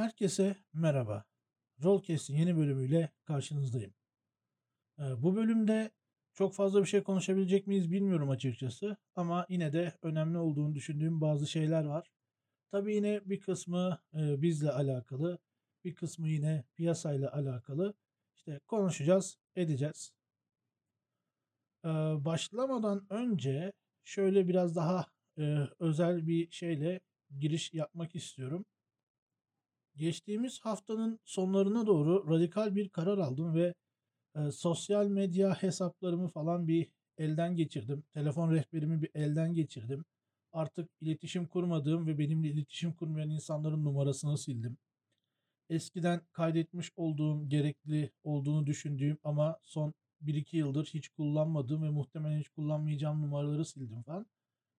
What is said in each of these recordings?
Herkese merhaba. Rollcast'in yeni bölümüyle karşınızdayım. Ee, bu bölümde çok fazla bir şey konuşabilecek miyiz bilmiyorum açıkçası. Ama yine de önemli olduğunu düşündüğüm bazı şeyler var. Tabii yine bir kısmı e, bizle alakalı, bir kısmı yine piyasayla alakalı. İşte konuşacağız, edeceğiz. Ee, başlamadan önce şöyle biraz daha e, özel bir şeyle giriş yapmak istiyorum. Geçtiğimiz haftanın sonlarına doğru radikal bir karar aldım ve e, sosyal medya hesaplarımı falan bir elden geçirdim. Telefon rehberimi bir elden geçirdim. Artık iletişim kurmadığım ve benimle iletişim kurmayan insanların numarasını sildim. Eskiden kaydetmiş olduğum, gerekli olduğunu düşündüğüm ama son 1-2 yıldır hiç kullanmadığım ve muhtemelen hiç kullanmayacağım numaraları sildim falan.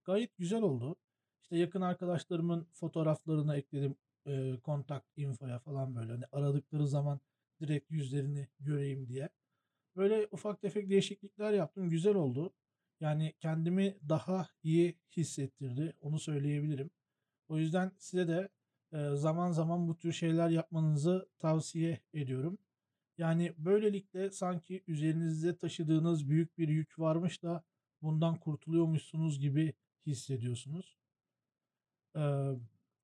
Gayet güzel oldu. İşte yakın arkadaşlarımın fotoğraflarını ekledim e, kontak infoya falan böyle hani aradıkları zaman direkt yüzlerini göreyim diye. Böyle ufak tefek değişiklikler yaptım. Güzel oldu. Yani kendimi daha iyi hissettirdi. Onu söyleyebilirim. O yüzden size de zaman zaman bu tür şeyler yapmanızı tavsiye ediyorum. Yani böylelikle sanki üzerinizde taşıdığınız büyük bir yük varmış da bundan kurtuluyormuşsunuz gibi hissediyorsunuz. Ee,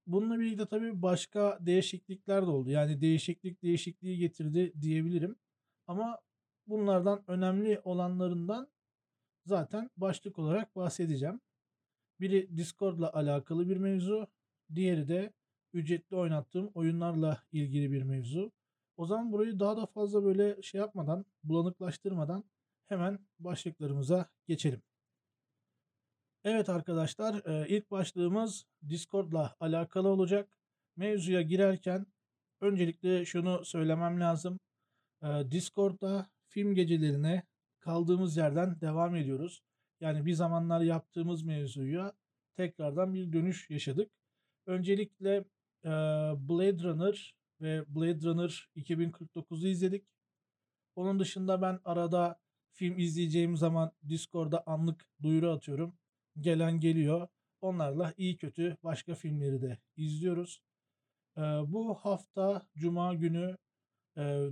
bununla birlikte tabii başka değişiklikler de oldu. Yani değişiklik değişikliği getirdi diyebilirim. Ama bunlardan önemli olanlarından zaten başlık olarak bahsedeceğim. Biri Discord'la alakalı bir mevzu, diğeri de ücretli oynattığım oyunlarla ilgili bir mevzu. O zaman burayı daha da fazla böyle şey yapmadan, bulanıklaştırmadan hemen başlıklarımıza geçelim. Evet arkadaşlar, ilk başlığımız Discord'la alakalı olacak. Mevzuya girerken öncelikle şunu söylemem lazım. Discord'da film gecelerine kaldığımız yerden devam ediyoruz. Yani bir zamanlar yaptığımız mevzuya tekrardan bir dönüş yaşadık. Öncelikle Blade Runner ve Blade Runner 2049'u izledik. Onun dışında ben arada film izleyeceğim zaman Discord'da anlık duyuru atıyorum gelen geliyor. Onlarla iyi kötü başka filmleri de izliyoruz. Ee, bu hafta Cuma günü e,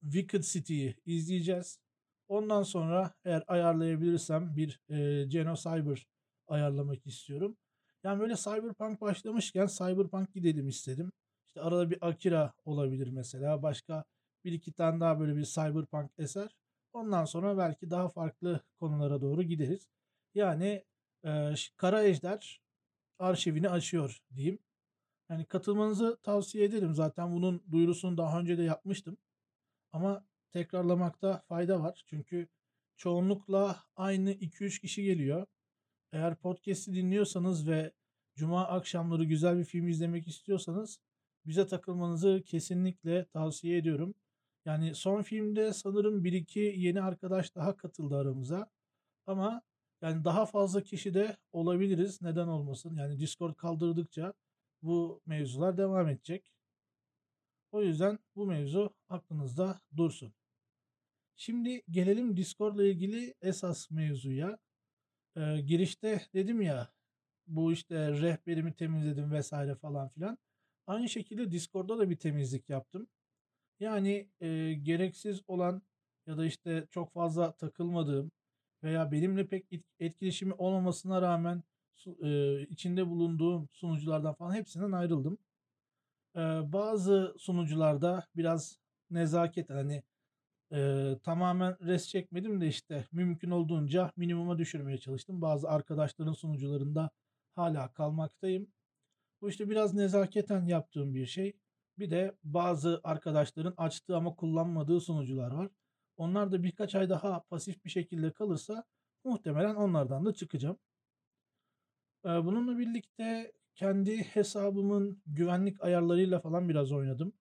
Wicked City'yi izleyeceğiz. Ondan sonra eğer ayarlayabilirsem bir e, Geno Cyber ayarlamak istiyorum. Yani böyle Cyberpunk başlamışken Cyberpunk gidelim istedim. İşte arada bir Akira olabilir mesela. Başka bir iki tane daha böyle bir Cyberpunk eser. Ondan sonra belki daha farklı konulara doğru gideriz. Yani e, Kara Ejder arşivini açıyor diyeyim. Yani katılmanızı tavsiye ederim. Zaten bunun duyurusunu daha önce de yapmıştım. Ama tekrarlamakta fayda var. Çünkü çoğunlukla aynı 2-3 kişi geliyor. Eğer podcast'i dinliyorsanız ve cuma akşamları güzel bir film izlemek istiyorsanız bize takılmanızı kesinlikle tavsiye ediyorum. Yani son filmde sanırım 1-2 yeni arkadaş daha katıldı aramıza. Ama yani daha fazla kişi de olabiliriz. Neden olmasın? Yani Discord kaldırdıkça bu mevzular devam edecek. O yüzden bu mevzu aklınızda dursun. Şimdi gelelim Discord'la ilgili esas mevzuya. Ee, girişte dedim ya bu işte rehberimi temizledim vesaire falan filan. Aynı şekilde Discord'da da bir temizlik yaptım. Yani e, gereksiz olan ya da işte çok fazla takılmadığım veya benimle pek etkileşimi olmamasına rağmen e, içinde bulunduğum sunuculardan falan hepsinden ayrıldım. E, bazı sunucularda biraz nezaket hani e, tamamen res çekmedim de işte mümkün olduğunca minimuma düşürmeye çalıştım. Bazı arkadaşların sunucularında hala kalmaktayım. Bu işte biraz nezaketen yaptığım bir şey. Bir de bazı arkadaşların açtığı ama kullanmadığı sunucular var. Onlar da birkaç ay daha pasif bir şekilde kalırsa muhtemelen onlardan da çıkacağım. Bununla birlikte kendi hesabımın güvenlik ayarlarıyla falan biraz oynadım.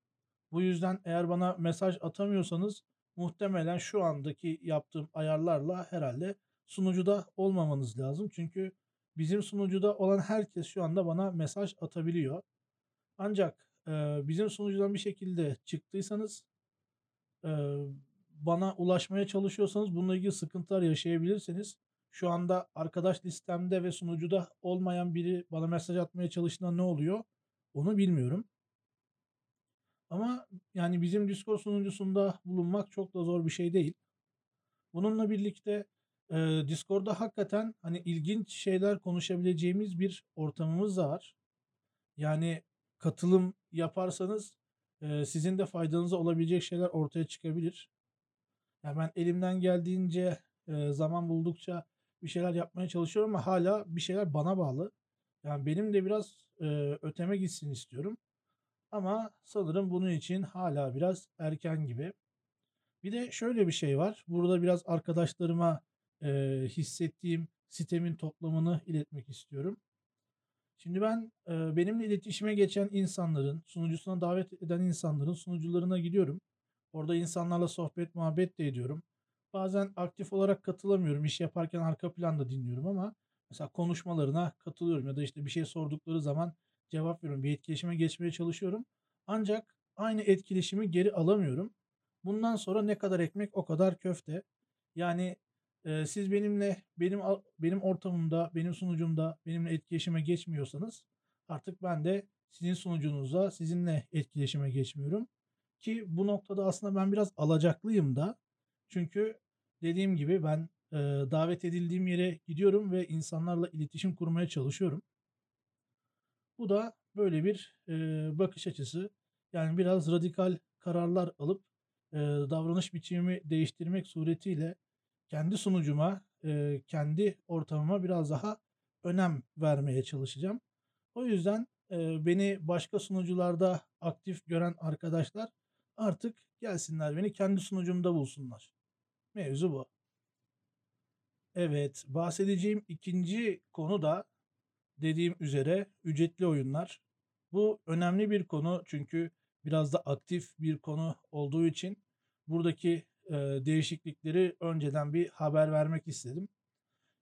Bu yüzden eğer bana mesaj atamıyorsanız muhtemelen şu andaki yaptığım ayarlarla herhalde sunucuda olmamanız lazım. Çünkü bizim sunucuda olan herkes şu anda bana mesaj atabiliyor. Ancak bizim sunucudan bir şekilde çıktıysanız bana ulaşmaya çalışıyorsanız bununla ilgili sıkıntılar yaşayabilirsiniz. Şu anda arkadaş listemde ve sunucuda olmayan biri bana mesaj atmaya çalıştığında ne oluyor? Onu bilmiyorum. Ama yani bizim Discord sunucusunda bulunmak çok da zor bir şey değil. Bununla birlikte eee, Discord'da hakikaten hani ilginç şeyler konuşabileceğimiz bir ortamımız da var. Yani katılım yaparsanız eee, sizin de faydanıza olabilecek şeyler ortaya çıkabilir. Ya ben elimden geldiğince zaman buldukça bir şeyler yapmaya çalışıyorum ama hala bir şeyler bana bağlı. Yani benim de biraz öteme gitsin istiyorum. Ama sanırım bunun için hala biraz erken gibi. Bir de şöyle bir şey var. Burada biraz arkadaşlarıma eee, hissettiğim sitemin toplamını iletmek istiyorum. Şimdi ben eee, benimle iletişime geçen insanların, sunucusuna davet eden insanların sunucularına gidiyorum. Orada insanlarla sohbet, muhabbet de ediyorum. Bazen aktif olarak katılamıyorum. İş yaparken arka planda dinliyorum ama mesela konuşmalarına katılıyorum ya da işte bir şey sordukları zaman cevap veriyorum. Bir etkileşime geçmeye çalışıyorum. Ancak aynı etkileşimi geri alamıyorum. Bundan sonra ne kadar ekmek o kadar köfte. Yani e, siz benimle benim benim ortamımda, benim sunucumda benimle etkileşime geçmiyorsanız artık ben de sizin sunucunuzda sizinle etkileşime geçmiyorum. Ki bu noktada aslında ben biraz alacaklıyım da. Çünkü dediğim gibi ben e, davet edildiğim yere gidiyorum ve insanlarla iletişim kurmaya çalışıyorum. Bu da böyle bir e, bakış açısı. Yani biraz radikal kararlar alıp e, davranış biçimimi değiştirmek suretiyle kendi sunucuma, e, kendi ortamıma biraz daha önem vermeye çalışacağım. O yüzden e, beni başka sunucularda aktif gören arkadaşlar artık gelsinler beni kendi sunucumda bulsunlar. Mevzu bu. Evet, bahsedeceğim ikinci konu da dediğim üzere ücretli oyunlar. Bu önemli bir konu çünkü biraz da aktif bir konu olduğu için buradaki e, değişiklikleri önceden bir haber vermek istedim.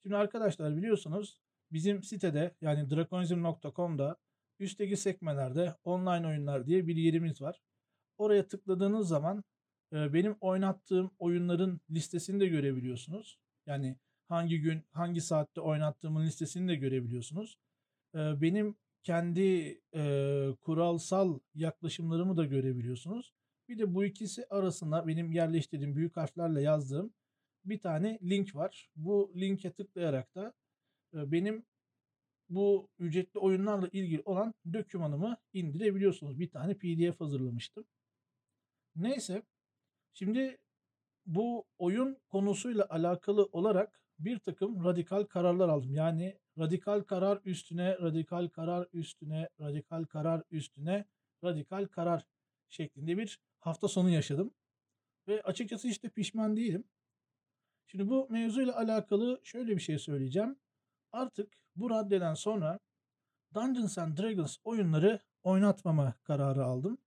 Şimdi arkadaşlar biliyorsunuz bizim sitede yani drakonizm.com'da üstteki sekmelerde online oyunlar diye bir yerimiz var. Oraya tıkladığınız zaman benim oynattığım oyunların listesini de görebiliyorsunuz. Yani hangi gün, hangi saatte oynattığımın listesini de görebiliyorsunuz. Benim kendi kuralsal yaklaşımlarımı da görebiliyorsunuz. Bir de bu ikisi arasında benim yerleştirdiğim büyük harflerle yazdığım bir tane link var. Bu linke tıklayarak da benim bu ücretli oyunlarla ilgili olan dokümanımı indirebiliyorsunuz. Bir tane PDF hazırlamıştım. Neyse, şimdi bu oyun konusuyla alakalı olarak bir takım radikal kararlar aldım. Yani radikal karar üstüne, radikal karar üstüne, radikal karar üstüne, radikal karar şeklinde bir hafta sonu yaşadım. Ve açıkçası hiç de pişman değilim. Şimdi bu mevzuyla alakalı şöyle bir şey söyleyeceğim. Artık bu raddeden sonra Dungeons and Dragons oyunları oynatmama kararı aldım.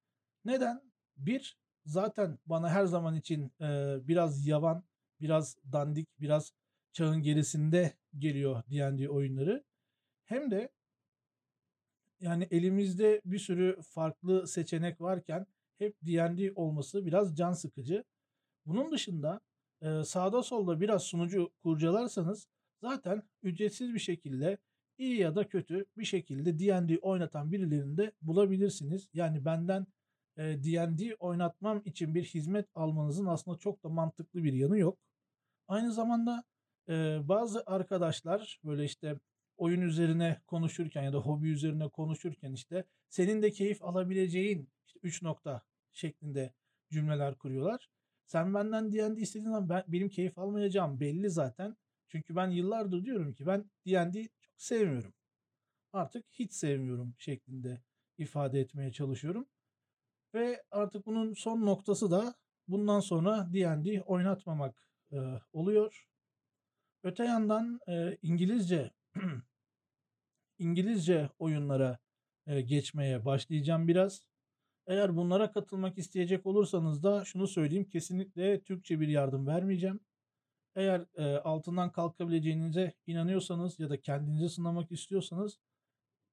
Neden? Bir, zaten bana her zaman için e, biraz yavan, biraz dandik, biraz çağın gerisinde geliyor D&D oyunları. Hem de yani elimizde bir sürü farklı seçenek varken hep D&D olması biraz can sıkıcı. Bunun dışında e, sağda solda biraz sunucu kurcalarsanız zaten ücretsiz bir şekilde iyi ya da kötü bir şekilde D&D oynatan birilerini de bulabilirsiniz. Yani benden e, D&D oynatmam için bir hizmet almanızın aslında çok da mantıklı bir yanı yok. Aynı zamanda e, bazı arkadaşlar böyle işte oyun üzerine konuşurken ya da hobi üzerine konuşurken işte senin de keyif alabileceğin işte 3 nokta şeklinde cümleler kuruyorlar. Sen benden D&D istediğin zaman ben, benim keyif almayacağım belli zaten. Çünkü ben yıllardır diyorum ki ben D&D çok sevmiyorum. Artık hiç sevmiyorum şeklinde ifade etmeye çalışıyorum. Ve artık bunun son noktası da bundan sonra D&D oynatmamak e, oluyor. Öte yandan e, İngilizce İngilizce oyunlara e, geçmeye başlayacağım biraz. Eğer bunlara katılmak isteyecek olursanız da şunu söyleyeyim kesinlikle Türkçe bir yardım vermeyeceğim. Eğer e, altından kalkabileceğinize inanıyorsanız ya da kendinizi sınamak istiyorsanız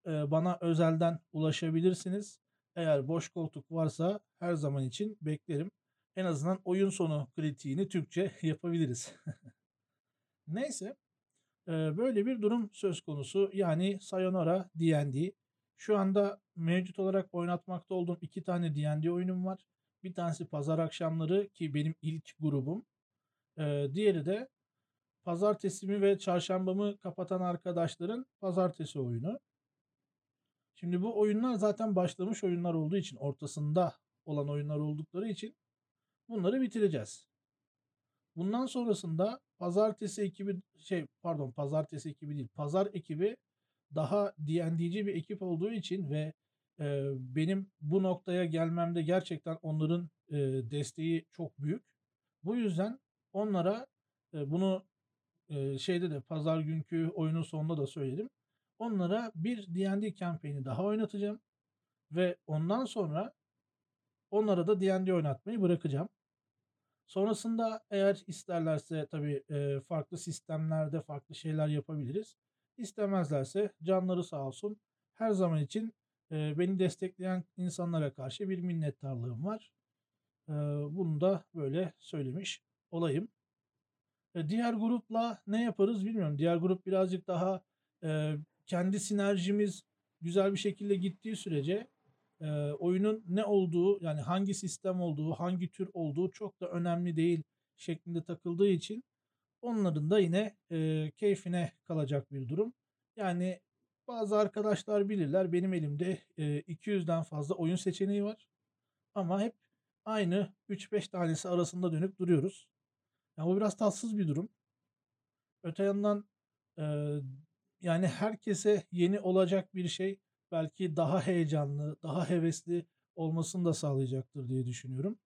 e, bana özelden ulaşabilirsiniz. Eğer boş koltuk varsa her zaman için beklerim. En azından oyun sonu kritiğini Türkçe yapabiliriz. Neyse böyle bir durum söz konusu. Yani Sayonara D&D Şu anda mevcut olarak oynatmakta olduğum 2 tane D&D oyunum var. Bir tanesi pazar akşamları ki benim ilk grubum. Diğeri de pazartesimi ve çarşambamı kapatan arkadaşların pazartesi oyunu. Şimdi bu oyunlar zaten başlamış oyunlar olduğu için, ortasında olan oyunlar oldukları için bunları bitireceğiz. Bundan sonrasında pazartesi ekibi şey pardon pazartesi ekibi değil, pazar ekibi daha D&D'ci bir ekip olduğu için ve eee, benim bu noktaya gelmemde gerçekten onların eee, desteği çok büyük. Bu yüzden onlara eee, bunu eee, şeyde de pazar günkü oyunun sonunda da söyledim. Onlara bir D&D kampanyası daha oynatacağım ve ondan sonra onlara da D&D oynatmayı bırakacağım. Sonrasında eğer isterlerse tabii eee, farklı sistemlerde farklı şeyler yapabiliriz. İstemezlerse canları sağ olsun. Her zaman için eee, beni destekleyen insanlara karşı bir minnettarlığım var. Eee, bunu da böyle söylemiş olayım. E, diğer grupla ne yaparız bilmiyorum. Diğer grup birazcık daha kendi sinerjimiz güzel bir şekilde gittiği sürece eee, oyunun ne olduğu yani hangi sistem olduğu, hangi tür olduğu çok da önemli değil şeklinde takıldığı için onların da yine eee, keyfine kalacak bir durum. Yani bazı arkadaşlar bilirler benim elimde eee, 200'den fazla oyun seçeneği var. Ama hep aynı 3-5 tanesi arasında dönüp duruyoruz. Ya bu biraz tatsız bir durum. Öte yandan eee, yani herkese yeni olacak bir şey belki daha heyecanlı, daha hevesli olmasını da sağlayacaktır diye düşünüyorum.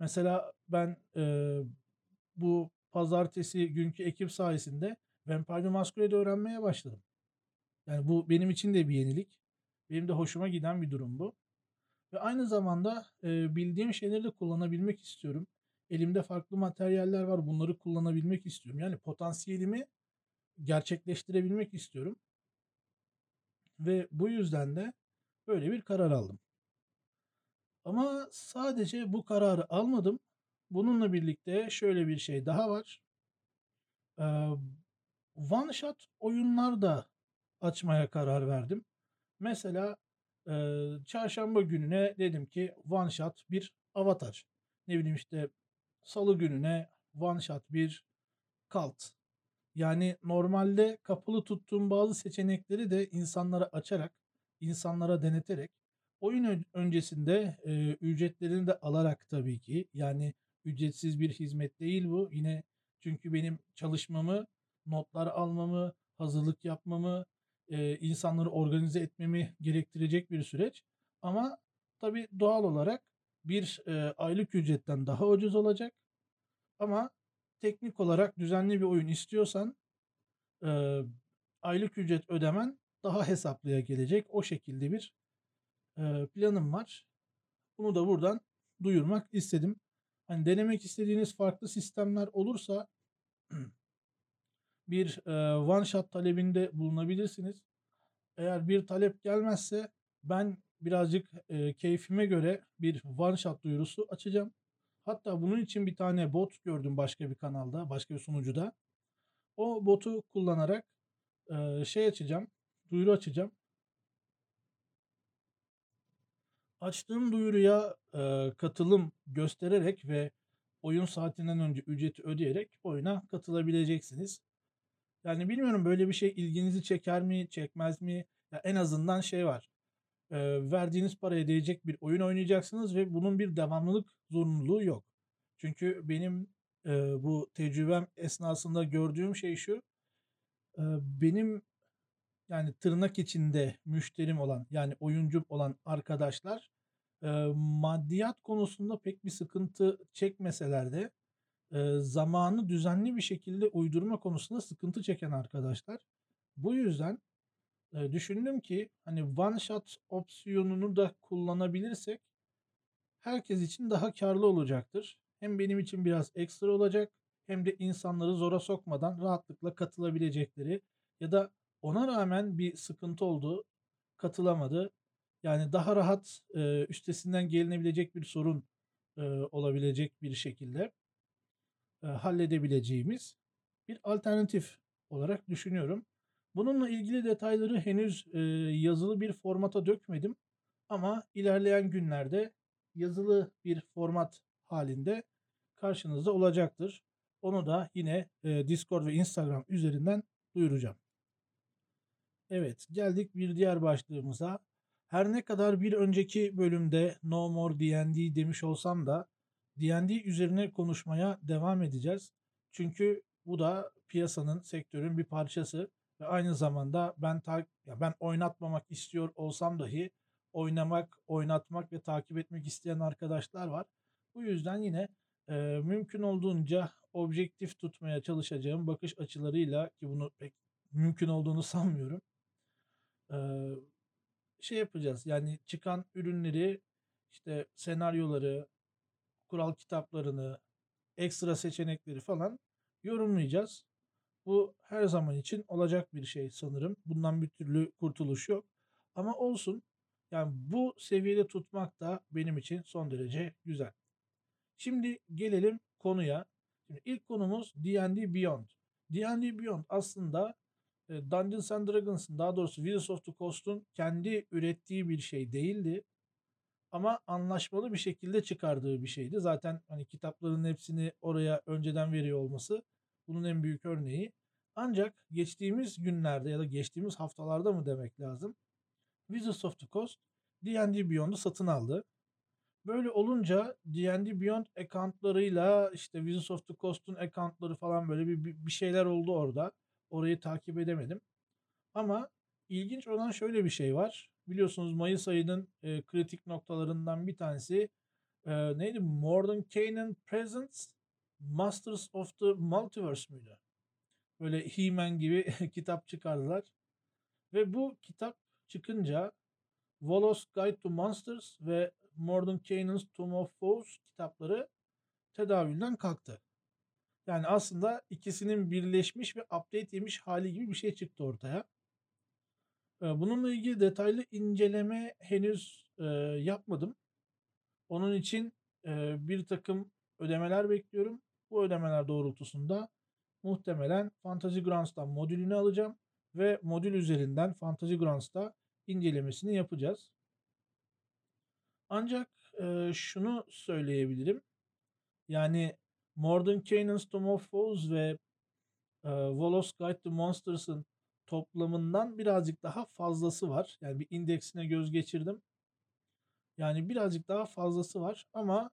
Mesela ben eee, bu pazartesi günkü ekip sayesinde Vampire Masquerade öğrenmeye başladım. Yani bu benim için de bir yenilik. Benim de hoşuma giden bir durum bu. Ve aynı zamanda eee, bildiğim şeyleri de kullanabilmek istiyorum. Elimde farklı materyaller var. Bunları kullanabilmek istiyorum. Yani potansiyelimi gerçekleştirebilmek istiyorum. Ve bu yüzden de böyle bir karar aldım. Ama sadece bu kararı almadım. Bununla birlikte şöyle bir şey daha var. Eee, one shot oyunlar da açmaya karar verdim. Mesela eee, çarşamba gününe dedim ki one shot bir avatar. Ne bileyim işte salı gününe one shot bir kalt. Yani normalde kapalı tuttuğum bazı seçenekleri de insanlara açarak, insanlara deneterek, oyun ön- öncesinde e, ücretlerini de alarak tabii ki. Yani ücretsiz bir hizmet değil bu. Yine çünkü benim çalışmamı, notlar almamı, hazırlık yapmamı, e, insanları organize etmemi gerektirecek bir süreç. Ama tabii doğal olarak bir e, aylık ücretten daha ucuz olacak. Ama teknik olarak düzenli bir oyun istiyorsan eee, aylık ücret ödemen daha hesaplıya gelecek. O şekilde bir eee, planım var. Bunu da buradan duyurmak istedim. Hani denemek istediğiniz farklı sistemler olursa bir eee, one shot talebinde bulunabilirsiniz. Eğer bir talep gelmezse ben birazcık eee, keyfime göre bir one shot duyurusu açacağım. Hatta bunun için bir tane bot gördüm başka bir kanalda, başka bir sunucuda. O botu kullanarak eee, şey açacağım, duyuru açacağım. Açtığım duyuruya eee, katılım göstererek ve oyun saatinden önce ücreti ödeyerek oyuna katılabileceksiniz. Yani bilmiyorum böyle bir şey ilginizi çeker mi, çekmez mi? Ya en azından şey var. Eee, verdiğiniz paraya değecek bir oyun oynayacaksınız ve bunun bir devamlılık zorunluluğu yok. Çünkü benim eee, bu tecrübem esnasında gördüğüm şey şu. eee, benim yani tırnak içinde müşterim olan yani oyuncum olan arkadaşlar eee, maddiyat konusunda pek bir sıkıntı çekmeseler de eee, zamanı düzenli bir şekilde uydurma konusunda sıkıntı çeken arkadaşlar. Bu yüzden düşündüm ki hani one shot opsiyonunu da kullanabilirsek herkes için daha karlı olacaktır. Hem benim için biraz ekstra olacak hem de insanları zora sokmadan rahatlıkla katılabilecekleri ya da ona rağmen bir sıkıntı oldu, katılamadı. Yani daha rahat e, üstesinden gelinebilecek bir sorun e, olabilecek bir şekilde e, halledebileceğimiz bir alternatif olarak düşünüyorum. Bununla ilgili detayları henüz, eee, yazılı bir formata dökmedim ama ilerleyen günlerde yazılı bir format halinde karşınızda olacaktır. Onu da yine, eee, Discord ve Instagram üzerinden duyuracağım. Evet, geldik bir diğer başlığımıza. Her ne kadar bir önceki bölümde No More D&D demiş olsam da D&D üzerine konuşmaya devam edeceğiz. Çünkü bu da piyasanın, sektörün bir parçası ve aynı zamanda ben ta ya ben oynatmamak istiyor olsam dahi oynamak, oynatmak ve takip etmek isteyen arkadaşlar var. Bu yüzden yine, eee, mümkün olduğunca objektif tutmaya çalışacağım bakış açılarıyla ki bunu pek mümkün olduğunu sanmıyorum. Eee, şey yapacağız, yani çıkan ürünleri, işte senaryoları, kural kitaplarını, ekstra seçenekleri falan yorumlayacağız. Bu her zaman için olacak bir şey sanırım. Bundan bir türlü kurtuluş yok. Ama olsun. Yani bu seviyede tutmak da benim için son derece güzel. Şimdi gelelim konuya. Şimdi ilk konumuz D&D Beyond. D&D Beyond aslında e, Dungeons and Dragons'ın daha doğrusu Wizards of the Coast'un kendi ürettiği bir şey değildi. Ama anlaşmalı bir şekilde çıkardığı bir şeydi. Zaten hani kitapların hepsini oraya önceden veriyor olması bunun en büyük örneği. Ancak geçtiğimiz günlerde ya da geçtiğimiz haftalarda mı demek lazım? Wizards of the Coast D&D Beyond'u satın aldı. Böyle olunca D&D Beyond accountlarıyla işte Wizards of the Coast'un accountları falan böyle bir, bir, şeyler oldu orada. Orayı takip edemedim. Ama ilginç olan şöyle bir şey var. Biliyorsunuz Mayıs ayının e, kritik noktalarından bir tanesi e, neydi? Modern Canon Presents Masters of the Multiverse müydü? Böyle He-Man gibi kitap çıkardılar. Ve bu kitap çıkınca Wallace Guide to Monsters ve Modern Canon's Tomb of Foes kitapları tedavülden kalktı. Yani aslında ikisinin birleşmiş ve update yemiş hali gibi bir şey çıktı ortaya. Bununla ilgili detaylı inceleme henüz e, yapmadım. Onun için e, bir takım ödemeler bekliyorum. Bu ödemeler doğrultusunda muhtemelen Fantasy Grounds'tan modülünü alacağım ve modül üzerinden Fantasy Grounds'ta incelemesini yapacağız. Ancak e, şunu söyleyebilirim. Yani Modern Canaan's Tomb of Foes ve e, Wallace Guide to Monsters'ın toplamından birazcık daha fazlası var. Yani bir indeksine göz geçirdim. Yani birazcık daha fazlası var ama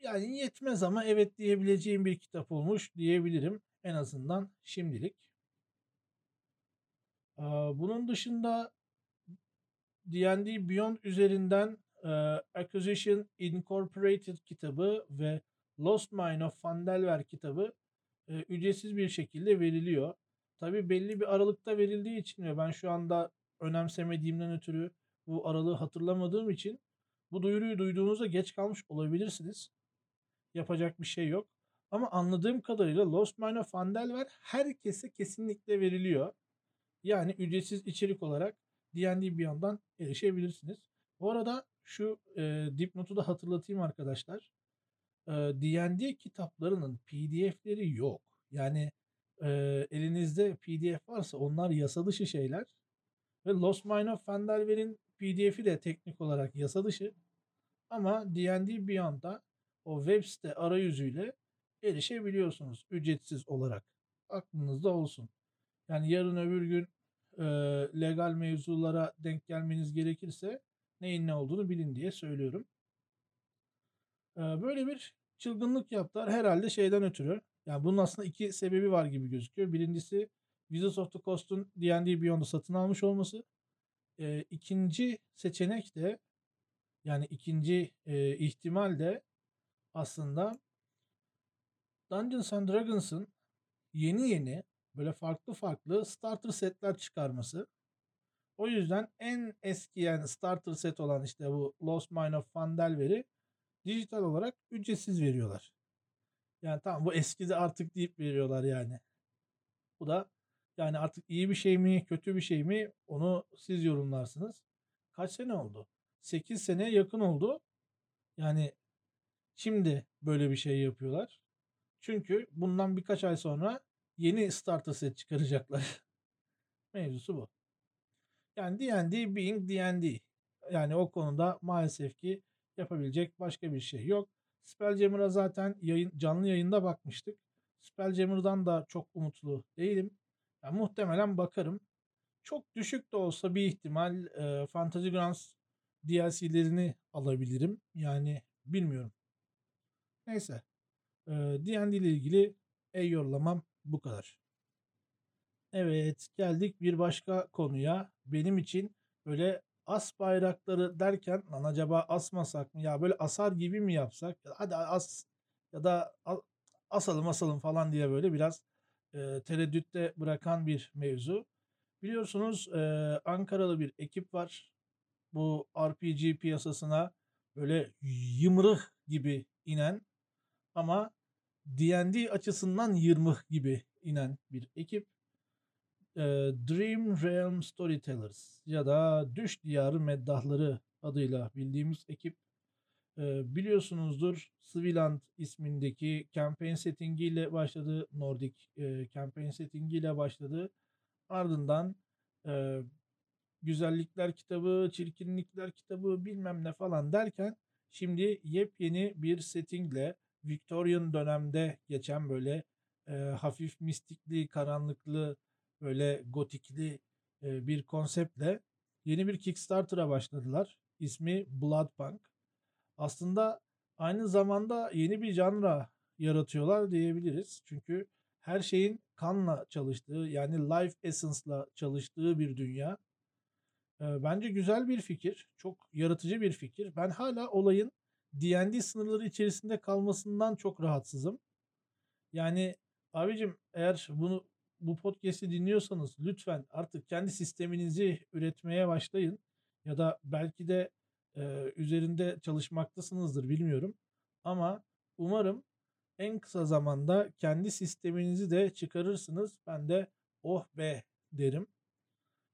yani yetmez ama evet diyebileceğim bir kitap olmuş diyebilirim. En azından şimdilik. Bunun dışında D&D Beyond üzerinden Acquisition Incorporated kitabı ve Lost Mine of Fandelver kitabı ücretsiz bir şekilde veriliyor. Tabii belli bir aralıkta verildiği için ve ben şu anda önemsemediğimden ötürü bu aralığı hatırlamadığım için bu duyuruyu duyduğunuzda geç kalmış olabilirsiniz. Yapacak bir şey yok. Ama anladığım kadarıyla Lost Mine of Fandelver herkese kesinlikle veriliyor. Yani ücretsiz içerik olarak D&D Beyond'dan erişebilirsiniz. Bu arada şu e, dipnotu da hatırlatayım arkadaşlar. D&D kitaplarının PDF'leri yok. Yani e, elinizde PDF varsa onlar yasa dışı şeyler. Ve Lost Mine of Phandelver'in PDF'i de teknik olarak yasa dışı. Ama D&D Beyond'da o web site arayüzüyle erişebiliyorsunuz ücretsiz olarak. Aklınızda olsun. Yani yarın öbür gün e, legal mevzulara denk gelmeniz gerekirse neyin ne olduğunu bilin diye söylüyorum. E, böyle bir çılgınlık yaptılar herhalde şeyden ötürü. Yani bunun aslında iki sebebi var gibi gözüküyor. Birincisi Wizards of the Coast'un D&D Beyond'u satın almış olması. E, ikinci seçenek de yani ikinci e, ihtimal de aslında Dungeons and Dragons'ın yeni yeni böyle farklı farklı starter setler çıkarması. O yüzden en eski yani starter set olan işte bu Lost Mine of Phandelver'i dijital olarak ücretsiz veriyorlar. Yani tamam bu eskidi artık deyip veriyorlar yani. Bu da yani artık iyi bir şey mi kötü bir şey mi onu siz yorumlarsınız. Kaç sene oldu? 8 seneye yakın oldu. Yani şimdi böyle bir şey yapıyorlar. Çünkü bundan birkaç ay sonra yeni starter set çıkaracaklar. Mevzusu bu. Yani D&D being D&D. Yani o konuda maalesef ki yapabilecek başka bir şey yok. Spelljammer'a zaten yayın, canlı yayında bakmıştık. Spelljammer'dan da çok umutlu değilim. Yani muhtemelen bakarım. Çok düşük de olsa bir ihtimal e, Fantasy Grounds DLC'lerini alabilirim. Yani bilmiyorum. Neyse. E, D&D ile ilgili ey yorlamam bu kadar. Evet geldik bir başka konuya. Benim için böyle as bayrakları derken lan acaba asmasak mı ya böyle asar gibi mi yapsak? Hadi as ya da asalım asalım falan diye böyle biraz e, tereddütte bırakan bir mevzu. Biliyorsunuz e, Ankaralı bir ekip var. Bu RPG piyasasına böyle yımrıh gibi inen ama D&D açısından yırmıh gibi inen bir ekip. E, Dream Realm Storytellers ya da Düş Diyarı Meddahları adıyla bildiğimiz ekip biliyorsunuzdur Swiland ismindeki campaign settingiyle başladı. Nordic campaign settingiyle başladı. Ardından güzellikler kitabı, çirkinlikler kitabı bilmem ne falan derken şimdi yepyeni bir settingle Victorian dönemde geçen böyle e, hafif mistikli, karanlıklı, böyle gotikli e, bir konseptle yeni bir Kickstarter'a başladılar. İsmi Bloodpunk. Aslında aynı zamanda yeni bir janra yaratıyorlar diyebiliriz. Çünkü her şeyin kanla çalıştığı yani life essence'la çalıştığı bir dünya. Bence güzel bir fikir. Çok yaratıcı bir fikir. Ben hala olayın D&D sınırları içerisinde kalmasından çok rahatsızım. Yani abicim eğer bunu bu podcast'i dinliyorsanız lütfen artık kendi sisteminizi üretmeye başlayın. Ya da belki de e, üzerinde çalışmaktasınızdır bilmiyorum. Ama umarım en kısa zamanda kendi sisteminizi de çıkarırsınız. Ben de oh be derim.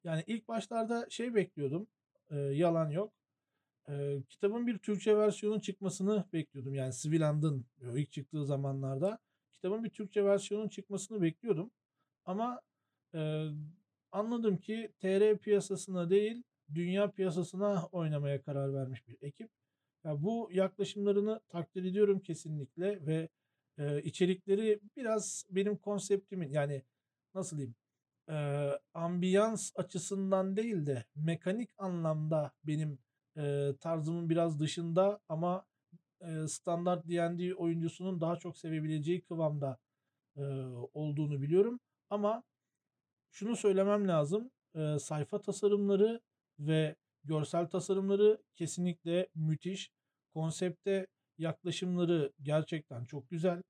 Yani ilk başlarda şey bekliyordum. E, yalan yok. E, kitabın bir Türkçe versiyonu çıkmasını bekliyordum. Yani Swiland'ın ilk çıktığı zamanlarda kitabın bir Türkçe versiyonun çıkmasını bekliyordum. Ama e, anladım ki TR piyasasına değil dünya piyasasına oynamaya karar vermiş bir ekip. Yani bu yaklaşımlarını takdir ediyorum kesinlikle ve e, içerikleri biraz benim konseptimin yani nasıl diyeyim e, ambiyans açısından değil de mekanik anlamda benim e, tarzımın biraz dışında ama e, standart D&D oyuncusunun daha çok sevebileceği kıvamda e, olduğunu biliyorum. Ama şunu söylemem lazım. E, sayfa tasarımları ve görsel tasarımları kesinlikle müthiş. Konsepte yaklaşımları gerçekten çok güzel.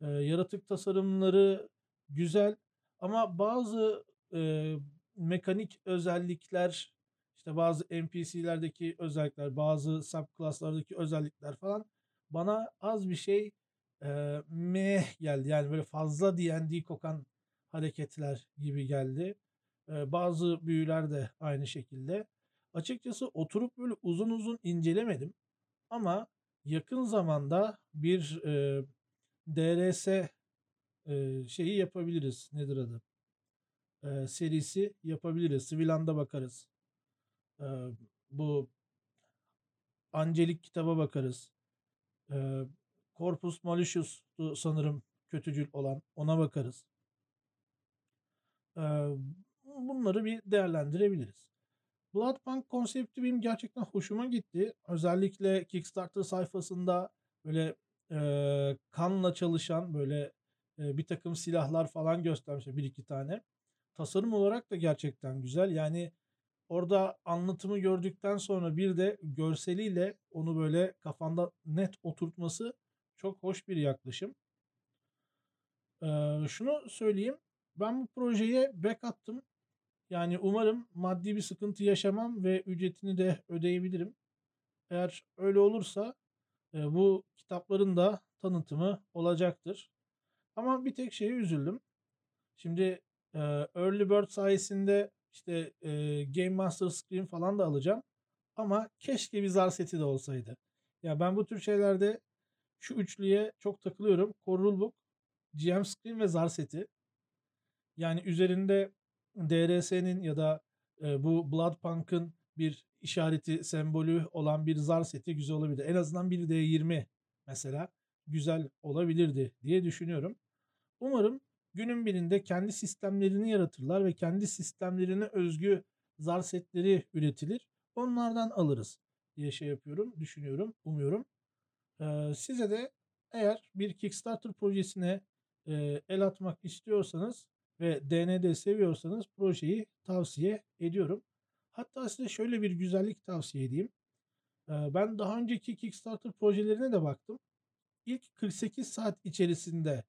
E, yaratık tasarımları güzel ama bazı e, mekanik özellikler işte bazı NPC'lerdeki özellikler, bazı subclass'lardaki özellikler falan bana az bir şey e, meh geldi. Yani böyle fazla D&D kokan hareketler gibi geldi. E, bazı büyüler de aynı şekilde. Açıkçası oturup böyle uzun uzun incelemedim. Ama yakın zamanda bir e, DRS e, şeyi yapabiliriz. Nedir adı? E, serisi yapabiliriz. Swiland'a bakarız. E, bu Angelik kitaba bakarız. E, Corpus Malicious sanırım kötücül olan ona bakarız bunları bir değerlendirebiliriz. Bloodpunk konsepti benim gerçekten hoşuma gitti. Özellikle Kickstarter sayfasında böyle e, kanla çalışan böyle e, bir takım silahlar falan göstermişler bir iki tane. Tasarım olarak da gerçekten güzel. Yani orada anlatımı gördükten sonra bir de görseliyle onu böyle kafanda net oturtması çok hoş bir yaklaşım. Ee, şunu söyleyeyim. Ben bu projeye back attım. Yani umarım maddi bir sıkıntı yaşamam ve ücretini de ödeyebilirim. Eğer öyle olursa e, bu kitapların da tanıtımı olacaktır. Ama bir tek şeye üzüldüm. Şimdi e, Early Bird sayesinde işte e, Game Master Screen falan da alacağım. Ama keşke bir zar seti de olsaydı. Ya ben bu tür şeylerde şu üçlüye çok takılıyorum. Core Rulebook, GM Screen ve zar seti. Yani üzerinde DRS'nin ya da, eee, bu Bloodpunk'ın bir işareti, sembolü olan bir zar seti güzel olabilir. En azından bir D20 mesela güzel olabilirdi diye düşünüyorum. Umarım günün birinde kendi sistemlerini yaratırlar ve kendi sistemlerine özgü zar setleri üretilir. Onlardan alırız diye şey yapıyorum, düşünüyorum, umuyorum. Eee, size de eğer bir Kickstarter projesine, eee, el atmak istiyorsanız ve D&D seviyorsanız projeyi tavsiye ediyorum. Hatta size şöyle bir güzellik tavsiye edeyim. Ben daha önceki Kickstarter projelerine de baktım. İlk 48 saat içerisinde,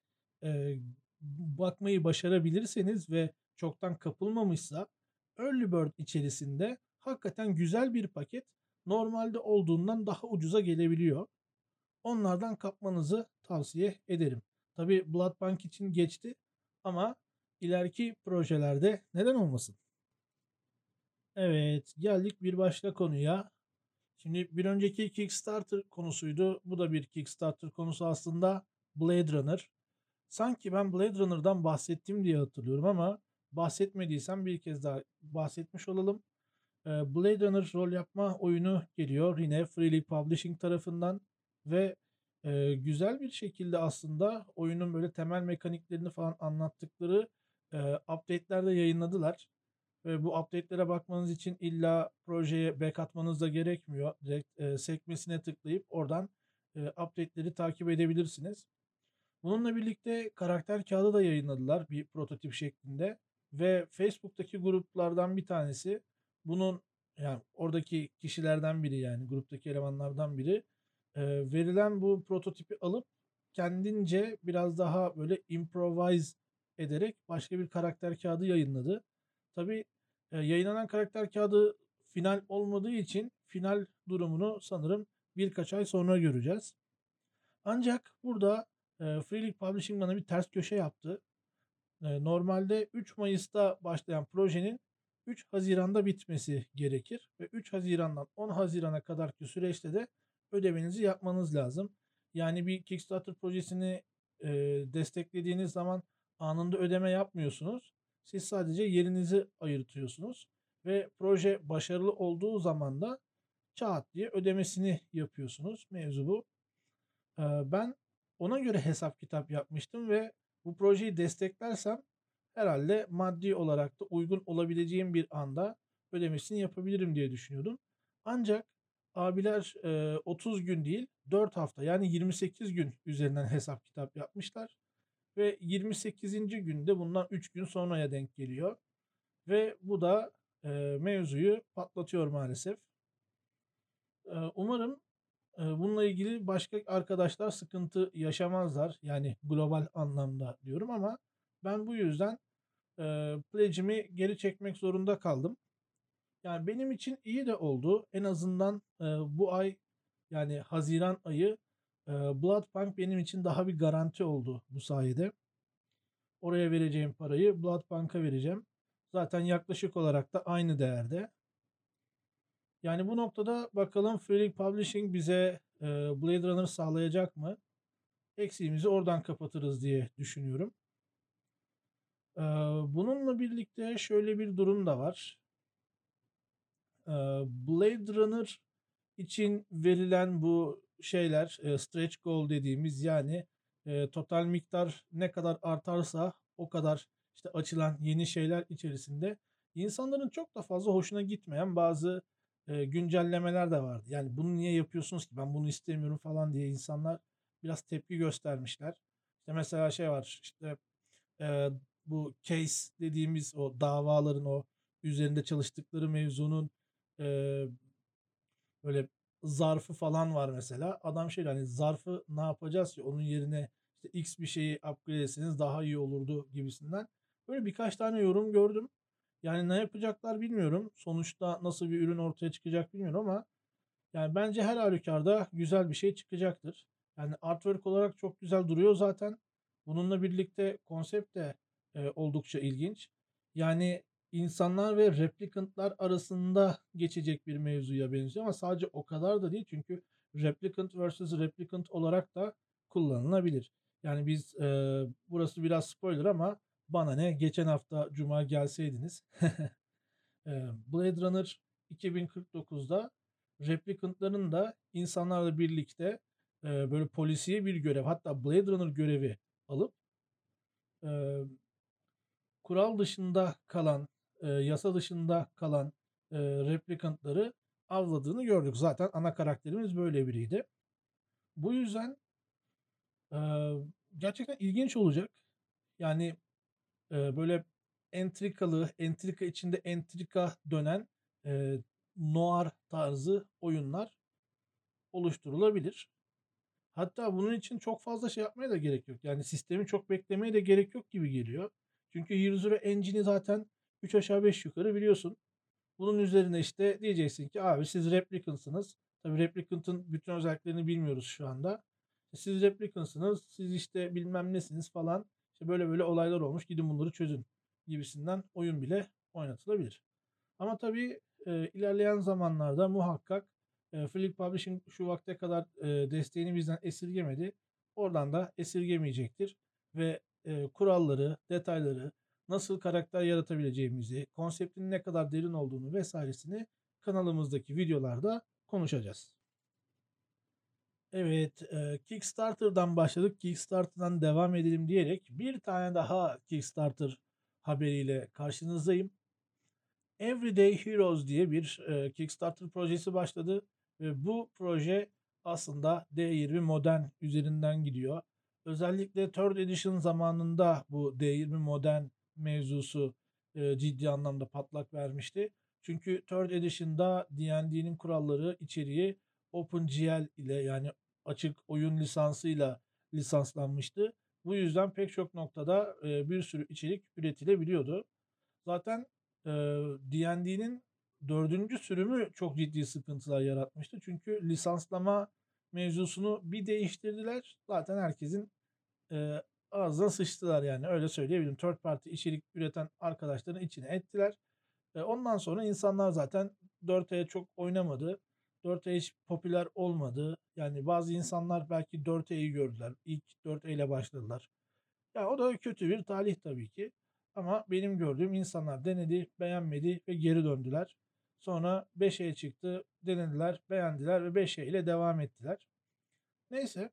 bakmayı başarabilirseniz ve çoktan kapılmamışsa Early Bird içerisinde hakikaten güzel bir paket normalde olduğundan daha ucuza gelebiliyor. Onlardan kapmanızı tavsiye ederim. Tabii Bloodbank için geçti ama ileriki projelerde neden olmasın? Evet, geldik bir başka konuya. Şimdi bir önceki Kickstarter konusuydu. Bu da bir Kickstarter konusu aslında. Blade Runner. Sanki ben Blade Runner'dan bahsettim diye hatırlıyorum ama bahsetmediysem bir kez daha bahsetmiş olalım. Ee, Blade Runner rol yapma oyunu geliyor yine Free League Publishing tarafından ve e, güzel bir şekilde aslında oyunun böyle temel mekaniklerini falan anlattıkları e, update'ler de yayınladılar. Ve bu update'lere bakmanız için illa projeye back atmanız da gerekmiyor. Direkt e, sekmesine tıklayıp oradan e, update'leri takip edebilirsiniz. Bununla birlikte karakter kağıdı da yayınladılar bir prototip şeklinde ve Facebook'taki gruplardan bir tanesi bunun yani oradaki kişilerden biri yani gruptaki elemanlardan biri e, verilen bu prototipi alıp kendince biraz daha böyle improvise ederek başka bir karakter kağıdı yayınladı. Tabii e, yayınlanan karakter kağıdı final olmadığı için final durumunu sanırım birkaç ay sonra göreceğiz. Ancak burada e, Free League Publishing bana bir ters köşe yaptı. E, normalde 3 Mayıs'ta başlayan projenin 3 Haziran'da bitmesi gerekir ve 3 Haziran'dan 10 Haziran'a kadarki süreçte de ödemenizi yapmanız lazım. Yani bir Kickstarter projesini e, desteklediğiniz zaman anında ödeme yapmıyorsunuz. Siz sadece yerinizi ayırtıyorsunuz ve proje başarılı olduğu zaman da çat diye ödemesini yapıyorsunuz. Mevzu bu. Ben ona göre hesap kitap yapmıştım ve bu projeyi desteklersem herhalde maddi olarak da uygun olabileceğim bir anda ödemesini yapabilirim diye düşünüyordum. Ancak abiler e, 30 gün değil 4 hafta yani 28 gün üzerinden hesap kitap yapmışlar. Ve 28. günde bundan 3 gün sonraya denk geliyor. Ve bu da e, mevzuyu patlatıyor maalesef. E, umarım e, bununla ilgili başka arkadaşlar sıkıntı yaşamazlar. Yani global anlamda diyorum ama ben bu yüzden e, pledge'imi geri çekmek zorunda kaldım. Yani benim için iyi de oldu. En azından e, bu ay yani Haziran ayı Bloodpunk benim için daha bir garanti oldu bu sayede. Oraya vereceğim parayı Bloodpunk'a vereceğim. Zaten yaklaşık olarak da aynı değerde. Yani bu noktada bakalım Free Publishing bize Blade Runner sağlayacak mı? Eksiğimizi oradan kapatırız diye düşünüyorum. Bununla birlikte şöyle bir durum da var. Blade Runner için verilen bu şeyler e, stretch goal dediğimiz yani e, total miktar ne kadar artarsa o kadar işte açılan yeni şeyler içerisinde insanların çok da fazla hoşuna gitmeyen bazı e, güncellemeler de vardı. Yani bunu niye yapıyorsunuz ki ben bunu istemiyorum falan diye insanlar biraz tepki göstermişler. İşte mesela şey var işte e, bu case dediğimiz o davaların o üzerinde çalıştıkları mevzunun e, böyle zarfı falan var mesela. Adam şey hani zarfı ne yapacağız ki onun yerine işte X bir şeyi upgrade etseniz daha iyi olurdu gibisinden. Böyle birkaç tane yorum gördüm. Yani ne yapacaklar bilmiyorum. Sonuçta nasıl bir ürün ortaya çıkacak bilmiyorum ama yani bence her halükarda güzel bir şey çıkacaktır. Yani artwork olarak çok güzel duruyor zaten. Bununla birlikte konsept de e, oldukça ilginç. Yani insanlar ve replikantlar arasında geçecek bir mevzuya benziyor ama sadece o kadar da değil çünkü replicant versus replicant olarak da kullanılabilir. Yani biz e, burası biraz spoiler ama bana ne geçen hafta cuma gelseydiniz. Blade Runner 2049'da replikantların da insanlarla birlikte eee, böyle polisiye bir görev hatta Blade Runner görevi alıp eee, kural dışında kalan, eee, yasa dışında kalan eee, replikantları avladığını gördük. Zaten ana karakterimiz böyle biriydi. Bu yüzden eee, gerçekten ilginç olacak. Yani eee, böyle entrikalı, entrika içinde entrika dönen eee noir tarzı oyunlar oluşturulabilir. Hatta bunun için çok fazla şey yapmaya da gerek yok. Yani sistemi çok beklemeye de gerek yok gibi geliyor. Çünkü Year Zero Engine'i zaten 3 aşağı 5 yukarı biliyorsun. Bunun üzerine işte diyeceksin ki abi siz replikantsınız. Tabii replikantın bütün özelliklerini bilmiyoruz şu anda. Siz replikantsınız, siz işte bilmem nesiniz falan. İşte böyle böyle olaylar olmuş gidin bunları çözün gibisinden oyun bile oynatılabilir. Ama tabii e, ilerleyen zamanlarda muhakkak e, Flick Publishing şu vakte kadar e, desteğini bizden esirgemedi. Oradan da esirgemeyecektir. Ve e, kuralları, detayları, nasıl karakter yaratabileceğimizi, konseptin ne kadar derin olduğunu vesairesini kanalımızdaki videolarda konuşacağız. Evet, e, Kickstarter'dan başladık. Kickstarter'dan devam edelim diyerek bir tane daha Kickstarter haberiyle karşınızdayım. Everyday Heroes diye bir e, Kickstarter projesi başladı ve bu proje aslında D20 Modern üzerinden gidiyor. Özellikle Third Edition zamanında bu D20 Modern mevzusu ciddi anlamda patlak vermişti. Çünkü Third Edition'da D&D'nin kuralları içeriği OpenGL ile yani açık oyun lisansıyla lisanslanmıştı. Bu yüzden pek çok noktada bir sürü içerik üretilebiliyordu. Zaten e, D&D'nin dördüncü sürümü çok ciddi sıkıntılar yaratmıştı. Çünkü lisanslama mevzusunu bir değiştirdiler. Zaten herkesin ağzına sıçtılar yani öyle söyleyebilirim. Third party içerik üreten arkadaşların içine ettiler. E, ondan sonra insanlar zaten 4E'ye çok oynamadı. 4E hiç popüler olmadı. Yani bazı insanlar belki 4E'yi gördüler. İlk 4E ile başladılar. Ya o da kötü bir talih tabii ki. Ama benim gördüğüm insanlar denedi, beğenmedi ve geri döndüler. Sonra 5E çıktı, denediler, beğendiler ve 5E ile devam ettiler. Neyse,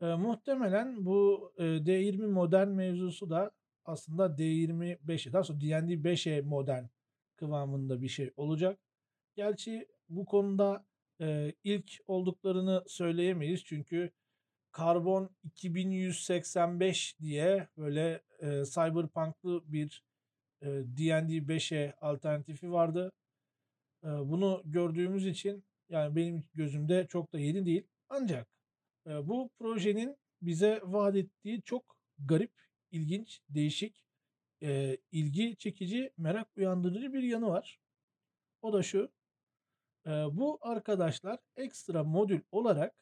e, muhtemelen bu e, D20 modern mevzusu da aslında D25'e, daha sonra D&D 5E modern kıvamında bir şey olacak. Gerçi bu konuda e, ilk olduklarını söyleyemeyiz çünkü Karbon 2185 diye böyle e, cyberpunklı bir e, D&D 5'e alternatifi vardı. E, bunu gördüğümüz için yani benim gözümde çok da yeni değil. Ancak bu projenin bize vaat ettiği çok garip, ilginç, değişik, e, ilgi çekici, merak uyandırıcı bir yanı var. O da şu. E, bu arkadaşlar ekstra modül olarak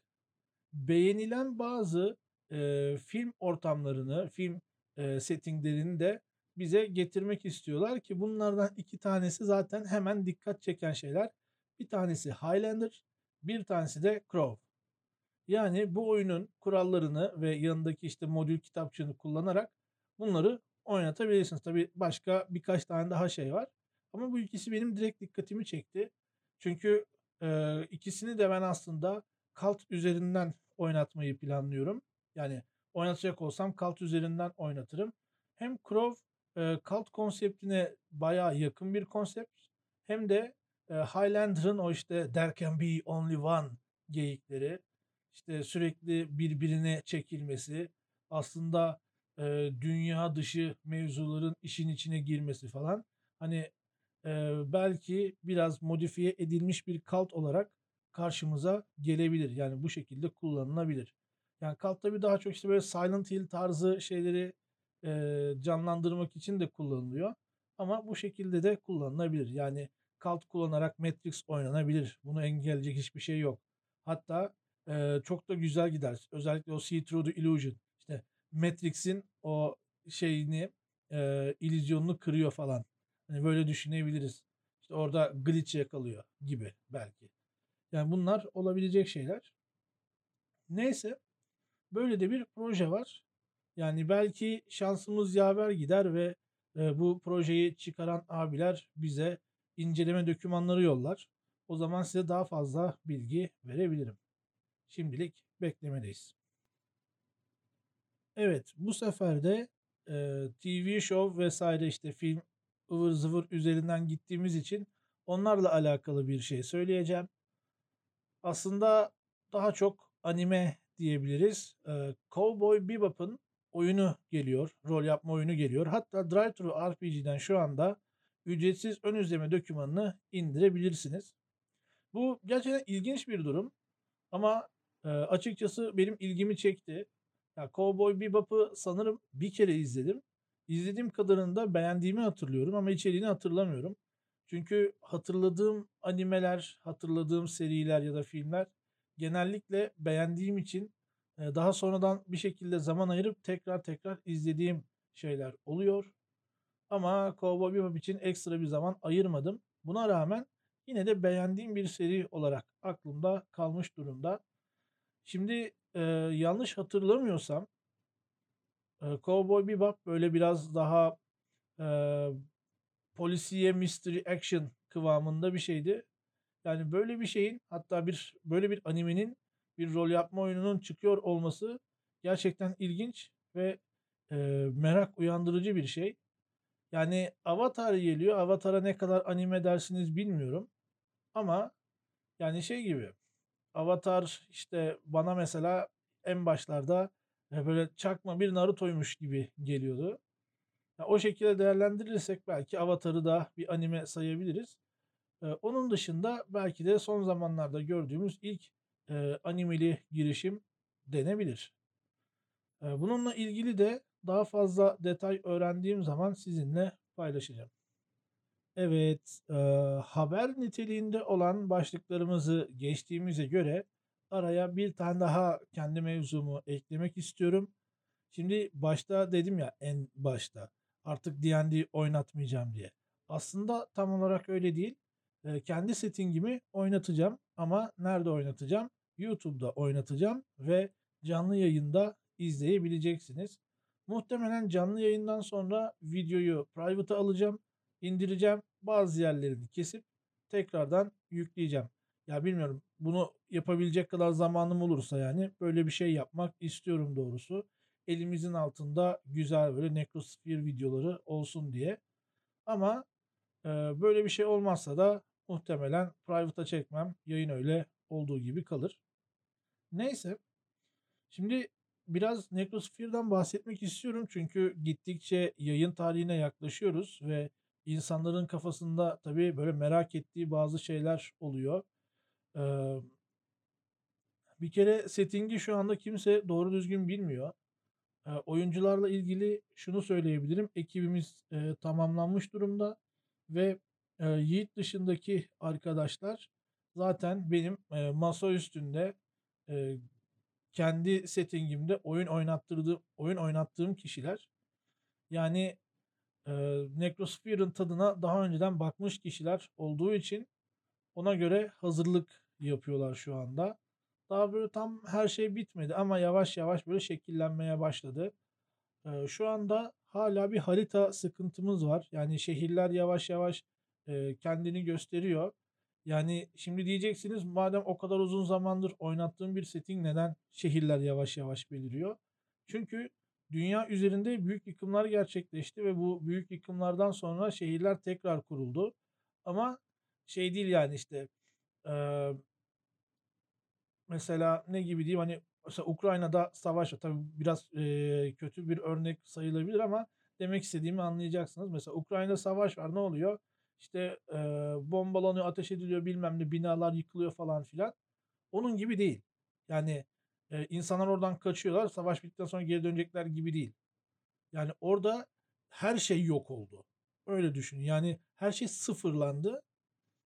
beğenilen bazı e, film ortamlarını, film e, settinglerini de bize getirmek istiyorlar ki bunlardan iki tanesi zaten hemen dikkat çeken şeyler. Bir tanesi Highlander, bir tanesi de Crow. Yani bu oyunun kurallarını ve yanındaki işte modül kitapçığını kullanarak bunları oynatabilirsiniz. Tabi başka birkaç tane daha şey var. Ama bu ikisi benim direkt dikkatimi çekti. Çünkü e, ikisini de ben aslında kalt üzerinden oynatmayı planlıyorum. Yani oynatacak olsam kalt üzerinden oynatırım. Hem Crow e, kalt konseptine bayağı yakın bir konsept. Hem de e, Highlander'ın o işte there can be only one geyikleri işte sürekli birbirine çekilmesi aslında e, dünya dışı mevzuların işin içine girmesi falan hani e, belki biraz modifiye edilmiş bir kalt olarak karşımıza gelebilir. Yani bu şekilde kullanılabilir. Yani kalt tabii daha çok işte böyle Silent Hill tarzı şeyleri e, canlandırmak için de kullanılıyor. Ama bu şekilde de kullanılabilir. Yani kalt kullanarak Matrix oynanabilir. Bunu engelleyecek hiçbir şey yok. Hatta e, çok da güzel gider. Özellikle o See Through the Illusion. İşte Matrix'in o şeyini e, illüzyonunu kırıyor falan. Hani böyle düşünebiliriz. İşte orada glitch yakalıyor gibi belki. Yani bunlar olabilecek şeyler. Neyse böyle de bir proje var. Yani belki şansımız yaver gider ve e, bu projeyi çıkaran abiler bize inceleme dokümanları yollar. O zaman size daha fazla bilgi verebilirim. Şimdilik beklemedeyiz. Evet, bu sefer de e, TV show vesaire işte film ıvır zıvır üzerinden gittiğimiz için onlarla alakalı bir şey söyleyeceğim. Aslında daha çok anime diyebiliriz. E, Cowboy Bebop'ın oyunu geliyor, rol yapma oyunu geliyor. Hatta DriveThru RPG'den şu anda ücretsiz ön izleme dokümanını indirebilirsiniz. Bu gerçekten ilginç bir durum ama e, açıkçası benim ilgimi çekti. Ya Cowboy Bebop'ı sanırım bir kere izledim. İzlediğim kadarında beğendiğimi hatırlıyorum ama içeriğini hatırlamıyorum. Çünkü hatırladığım animeler, hatırladığım seriler ya da filmler genellikle beğendiğim için daha sonradan bir şekilde zaman ayırıp tekrar tekrar izlediğim şeyler oluyor. Ama Cowboy Bebop için ekstra bir zaman ayırmadım. Buna rağmen yine de beğendiğim bir seri olarak aklımda kalmış durumda. Şimdi e, yanlış hatırlamıyorsam e, Cowboy Bebop böyle biraz daha e, polisiye mystery action kıvamında bir şeydi. Yani böyle bir şeyin hatta bir böyle bir animenin bir rol yapma oyununun çıkıyor olması gerçekten ilginç ve e, merak uyandırıcı bir şey. Yani Avatar geliyor. Avatar'a ne kadar anime dersiniz bilmiyorum. Ama yani şey gibi Avatar işte bana mesela en başlarda böyle çakma bir Naruto'ymuş gibi geliyordu. Ya o şekilde değerlendirirsek belki Avatar'ı da bir anime sayabiliriz. Ee, onun dışında belki de son zamanlarda gördüğümüz ilk e, animeli girişim denebilir. E, bununla ilgili de daha fazla detay öğrendiğim zaman sizinle paylaşacağım. Evet, e, haber niteliğinde olan başlıklarımızı geçtiğimize göre araya bir tane daha kendi mevzumu eklemek istiyorum. Şimdi başta dedim ya en başta artık D&D oynatmayacağım diye. Aslında tam olarak öyle değil. E, kendi settingimi oynatacağım ama nerede oynatacağım? YouTube'da oynatacağım ve canlı yayında izleyebileceksiniz. Muhtemelen canlı yayından sonra videoyu private'a alacağım, indireceğim. Bazı yerlerini kesip tekrardan yükleyeceğim. Ya bilmiyorum bunu yapabilecek kadar zamanım olursa yani böyle bir şey yapmak istiyorum doğrusu. Elimizin altında güzel böyle Necrosphere videoları olsun diye. Ama e, böyle bir şey olmazsa da muhtemelen private'a çekmem. Yayın öyle olduğu gibi kalır. Neyse. Şimdi biraz Necrosphere'dan bahsetmek istiyorum. Çünkü gittikçe yayın tarihine yaklaşıyoruz ve insanların kafasında tabii böyle merak ettiği bazı şeyler oluyor. Ee, bir kere settingi şu anda kimse doğru düzgün bilmiyor. Ee, oyuncularla ilgili şunu söyleyebilirim. Ekibimiz e, tamamlanmış durumda ve e, Yiğit dışındaki arkadaşlar zaten benim e, masa üstünde e, kendi settingimde oyun oynattırdığım oyun oynattığım kişiler. Yani e, Necrosphere'ın tadına daha önceden bakmış kişiler olduğu için ona göre hazırlık yapıyorlar şu anda. Daha böyle tam her şey bitmedi ama yavaş yavaş böyle şekillenmeye başladı. E, şu anda hala bir harita sıkıntımız var. Yani şehirler yavaş yavaş e, kendini gösteriyor. Yani şimdi diyeceksiniz madem o kadar uzun zamandır oynattığım bir setting neden şehirler yavaş yavaş beliriyor? Çünkü dünya üzerinde büyük yıkımlar gerçekleşti ve bu büyük yıkımlardan sonra şehirler tekrar kuruldu. Ama şey değil yani işte e, mesela ne gibi diyeyim hani mesela Ukrayna'da savaş var. Tabii biraz e, kötü bir örnek sayılabilir ama demek istediğimi anlayacaksınız. Mesela Ukrayna'da savaş var ne oluyor? İşte e, bombalanıyor, ateş ediliyor bilmem ne binalar yıkılıyor falan filan. Onun gibi değil. Yani e, insanlar oradan kaçıyorlar. Savaş bittikten sonra geri dönecekler gibi değil. Yani orada her şey yok oldu. Öyle düşünün. Yani her şey sıfırlandı.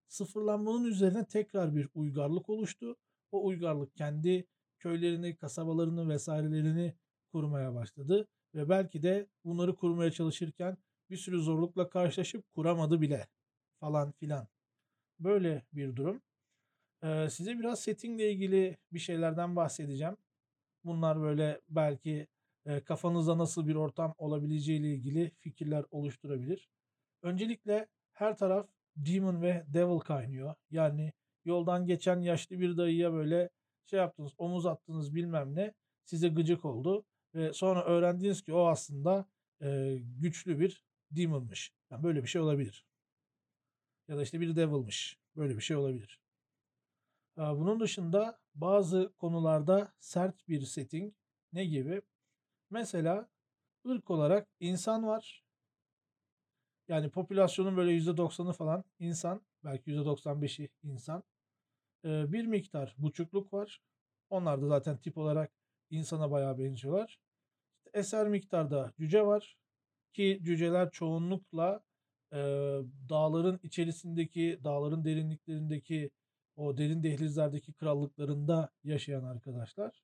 Sıfırlanmanın üzerine tekrar bir uygarlık oluştu. O uygarlık kendi köylerini, kasabalarını vesairelerini kurmaya başladı. Ve belki de bunları kurmaya çalışırken bir sürü zorlukla karşılaşıp kuramadı bile falan filan. Böyle bir durum. Size biraz settingle ilgili bir şeylerden bahsedeceğim. Bunlar böyle belki kafanızda nasıl bir ortam olabileceğiyle ilgili fikirler oluşturabilir. Öncelikle her taraf demon ve devil kaynıyor. Yani yoldan geçen yaşlı bir dayıya böyle şey yaptınız, omuz attınız bilmem ne, size gıcık oldu ve sonra öğrendiniz ki o aslında eee, güçlü bir demon'mış. Yani böyle bir şey olabilir. Ya da işte bir devil'mış. Böyle bir şey olabilir. Bunun dışında bazı konularda sert bir setting ne gibi? Mesela ırk olarak insan var. Yani popülasyonun böyle %90'ı falan insan. Belki %95'i insan. Bir miktar buçukluk var. Onlar da zaten tip olarak insana bayağı benziyorlar. Eser miktarda cüce var. Ki cüceler çoğunlukla eee, dağların içerisindeki, dağların derinliklerindeki o derin dehlizlerdeki krallıklarında yaşayan arkadaşlar.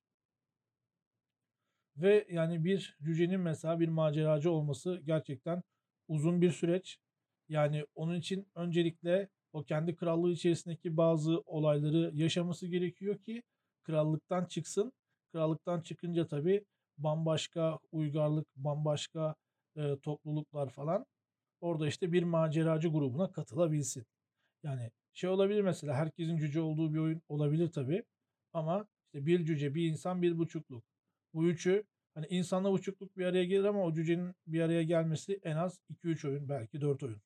Ve yani bir cücenin mesela bir maceracı olması gerçekten uzun bir süreç. Yani onun için öncelikle o kendi krallığı içerisindeki bazı olayları yaşaması gerekiyor ki krallıktan çıksın. Krallıktan çıkınca tabii bambaşka uygarlık, bambaşka e, topluluklar falan orada işte bir maceracı grubuna katılabilsin. Yani şey olabilir mesela herkesin cüce olduğu bir oyun olabilir tabii. Ama işte bir cüce, bir insan, bir buçukluk. Bu üçü hani insanla buçukluk bir araya gelir ama o cücenin bir araya gelmesi en az 2-3 oyun belki 4 oyun.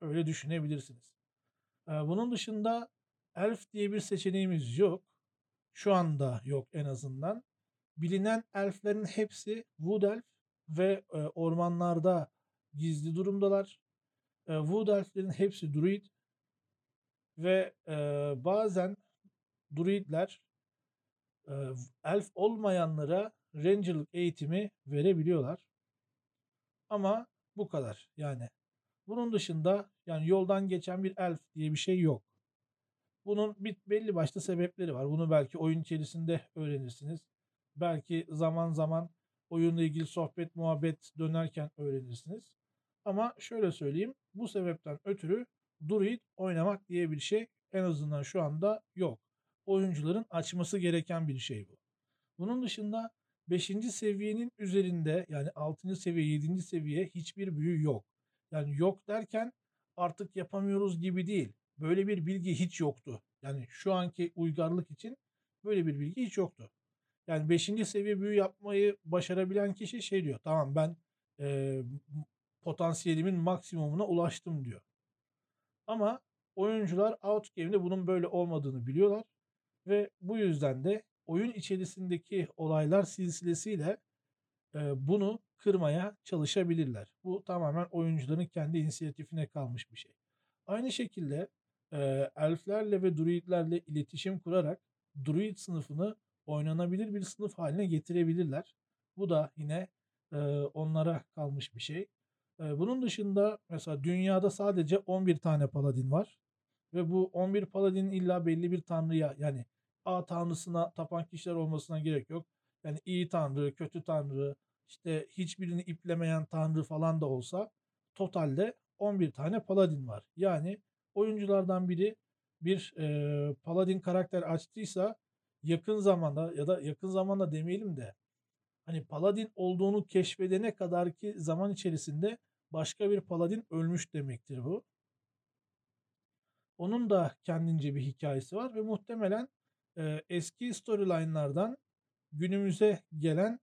Öyle düşünebilirsiniz. Bunun dışında elf diye bir seçeneğimiz yok. Şu anda yok en azından. Bilinen elflerin hepsi Wood Elf ve ormanlarda gizli durumdalar. Wood Elflerin hepsi Druid ve e, bazen Druidler e, elf olmayanlara Ranger'lık eğitimi verebiliyorlar. Ama bu kadar yani. Bunun dışında yani yoldan geçen bir elf diye bir şey yok. Bunun bir, belli başlı sebepleri var. Bunu belki oyun içerisinde öğrenirsiniz. Belki zaman zaman oyunla ilgili sohbet, muhabbet dönerken öğrenirsiniz. Ama şöyle söyleyeyim. Bu sebepten ötürü Druid oynamak diye bir şey en azından şu anda yok. Oyuncuların açması gereken bir şey bu. Bunun dışında 5. seviyenin üzerinde yani 6. seviye, 7. seviye hiçbir büyü yok. Yani yok derken artık yapamıyoruz gibi değil. Böyle bir bilgi hiç yoktu. Yani şu anki uygarlık için böyle bir bilgi hiç yoktu. Yani 5. seviye büyü yapmayı başarabilen kişi şey diyor. Tamam ben e, potansiyelimin maksimumuna ulaştım diyor. Ama oyuncular outgame'de bunun böyle olmadığını biliyorlar. Ve bu yüzden de oyun içerisindeki olaylar silsilesiyle e, bunu kırmaya çalışabilirler. Bu tamamen oyuncuların kendi inisiyatifine kalmış bir şey. Aynı şekilde e, elflerle ve druidlerle iletişim kurarak druid sınıfını oynanabilir bir sınıf haline getirebilirler. Bu da yine e, onlara kalmış bir şey. Bunun dışında mesela dünyada sadece 11 tane paladin var. Ve bu 11 paladinin illa belli bir tanrıya yani A tanrısına tapan kişiler olmasına gerek yok. Yani iyi tanrı, kötü tanrı, işte hiçbirini iplemeyen tanrı falan da olsa totalde 11 tane paladin var. Yani oyunculardan biri bir e, paladin karakter açtıysa yakın zamanda ya da yakın zamanda demeyelim de hani paladin olduğunu keşfedene kadar ki zaman içerisinde başka bir paladin ölmüş demektir bu. Onun da kendince bir hikayesi var ve muhtemelen e, eski storyline'lardan günümüze gelen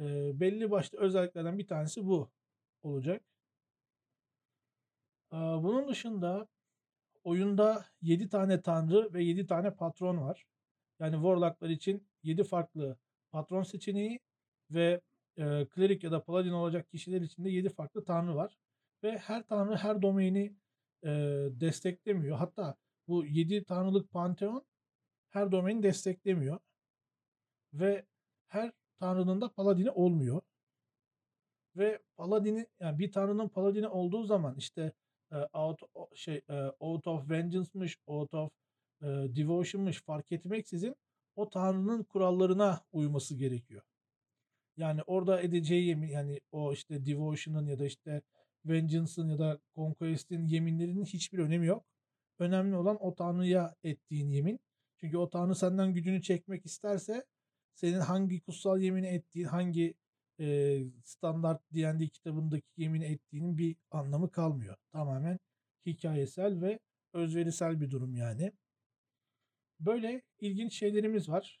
e, belli başlı özelliklerden bir tanesi bu olacak. E, bunun dışında oyunda 7 tane tanrı ve 7 tane patron var. Yani Warlock'lar için 7 farklı patron seçeneği ve e, klerik ya da paladin olacak kişiler için de 7 farklı tanrı var. Ve her tanrı her domaini e, desteklemiyor. Hatta bu 7 tanrılık panteon her domaini desteklemiyor. Ve her tanrının da paladini olmuyor. Ve paladini yani bir tanrının paladini olduğu zaman işte e, out şey e, out of vengeance'mış, out of e, devotion'mış fark etmeksizin o tanrının kurallarına uyması gerekiyor. Yani orada edeceği yemin yani o işte devotion'ın ya da işte vengeance'ın ya da conquest'in yeminlerinin hiçbir önemi yok. Önemli olan o tanrıya ettiğin yemin. Çünkü o tanrı senden gücünü çekmek isterse senin hangi kutsal yemini ettiğin, hangi eee, standart D&D kitabındaki yemin ettiğinin bir anlamı kalmıyor. Tamamen hikayesel ve özverisel bir durum yani. Böyle ilginç şeylerimiz var.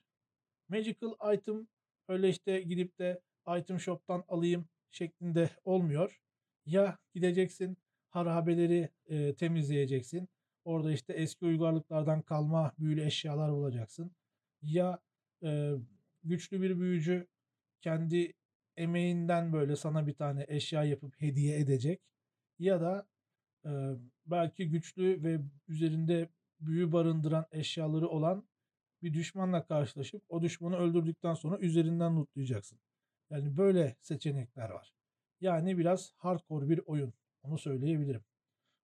Magical item öyle işte gidip de item shop'tan alayım şeklinde olmuyor. Ya gideceksin harabeleri e, temizleyeceksin. Orada işte eski uygarlıklardan kalma büyülü eşyalar bulacaksın. Ya e, güçlü bir büyücü kendi emeğinden böyle sana bir tane eşya yapıp hediye edecek. Ya da e, belki güçlü ve üzerinde büyü barındıran eşyaları olan bir düşmanla karşılaşıp o düşmanı öldürdükten sonra üzerinden lootlayacaksın. Yani böyle seçenekler var. Yani biraz hardcore bir oyun. Onu söyleyebilirim.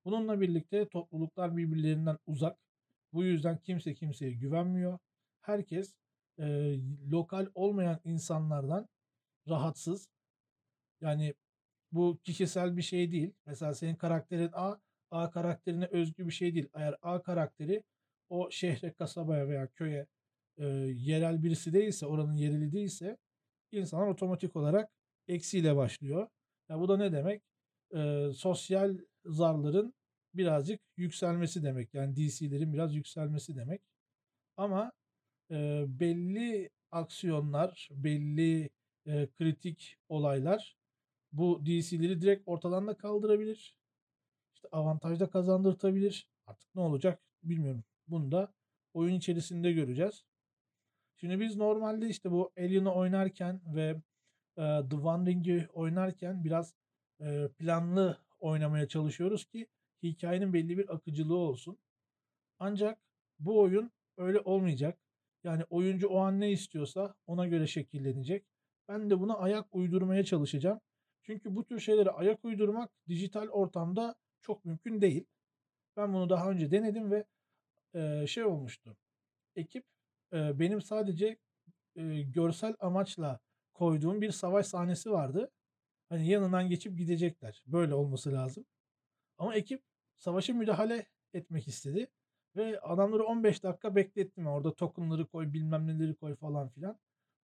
Bununla birlikte topluluklar birbirlerinden uzak. Bu yüzden kimse kimseye güvenmiyor. Herkes e, lokal olmayan insanlardan rahatsız. Yani bu kişisel bir şey değil. Mesela senin karakterin A, A karakterine özgü bir şey değil. Eğer A karakteri o şehre, kasabaya veya köye e, yerel birisi değilse, oranın yereli değilse insanlar otomatik olarak eksiyle başlıyor. Ya bu da ne demek? E, sosyal zarların birazcık yükselmesi demek. Yani DC'lerin biraz yükselmesi demek. Ama e, belli aksiyonlar, belli e, kritik olaylar bu DC'leri direkt ortadan da kaldırabilir. İşte avantajda kazandırtabilir. Artık ne olacak bilmiyorum. Bunu da oyun içerisinde göreceğiz. Şimdi biz normalde işte bu Alien'ı oynarken ve e, The Wandering'i oynarken biraz e, planlı oynamaya çalışıyoruz ki hikayenin belli bir akıcılığı olsun. Ancak bu oyun öyle olmayacak. Yani oyuncu o an ne istiyorsa ona göre şekillenecek. Ben de buna ayak uydurmaya çalışacağım. Çünkü bu tür şeylere ayak uydurmak dijital ortamda çok mümkün değil. Ben bunu daha önce denedim ve şey olmuştu. Ekip benim sadece görsel amaçla koyduğum bir savaş sahnesi vardı. Hani yanından geçip gidecekler. Böyle olması lazım. Ama ekip savaşa müdahale etmek istedi. Ve adamları 15 dakika beklettim. Orada tokenları koy, bilmem neleri koy falan filan.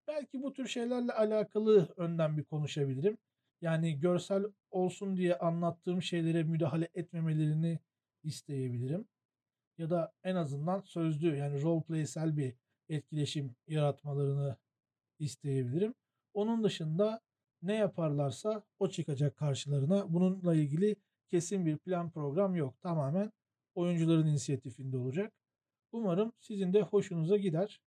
Belki bu tür şeylerle alakalı önden bir konuşabilirim. Yani görsel olsun diye anlattığım şeylere müdahale etmemelerini isteyebilirim. Ya da en azından sözlü yani roleplaysel bir etkileşim yaratmalarını isteyebilirim. Onun dışında ne yaparlarsa o çıkacak karşılarına. Bununla ilgili kesin bir plan program yok. Tamamen oyuncuların inisiyatifinde olacak. Umarım sizin de hoşunuza gider.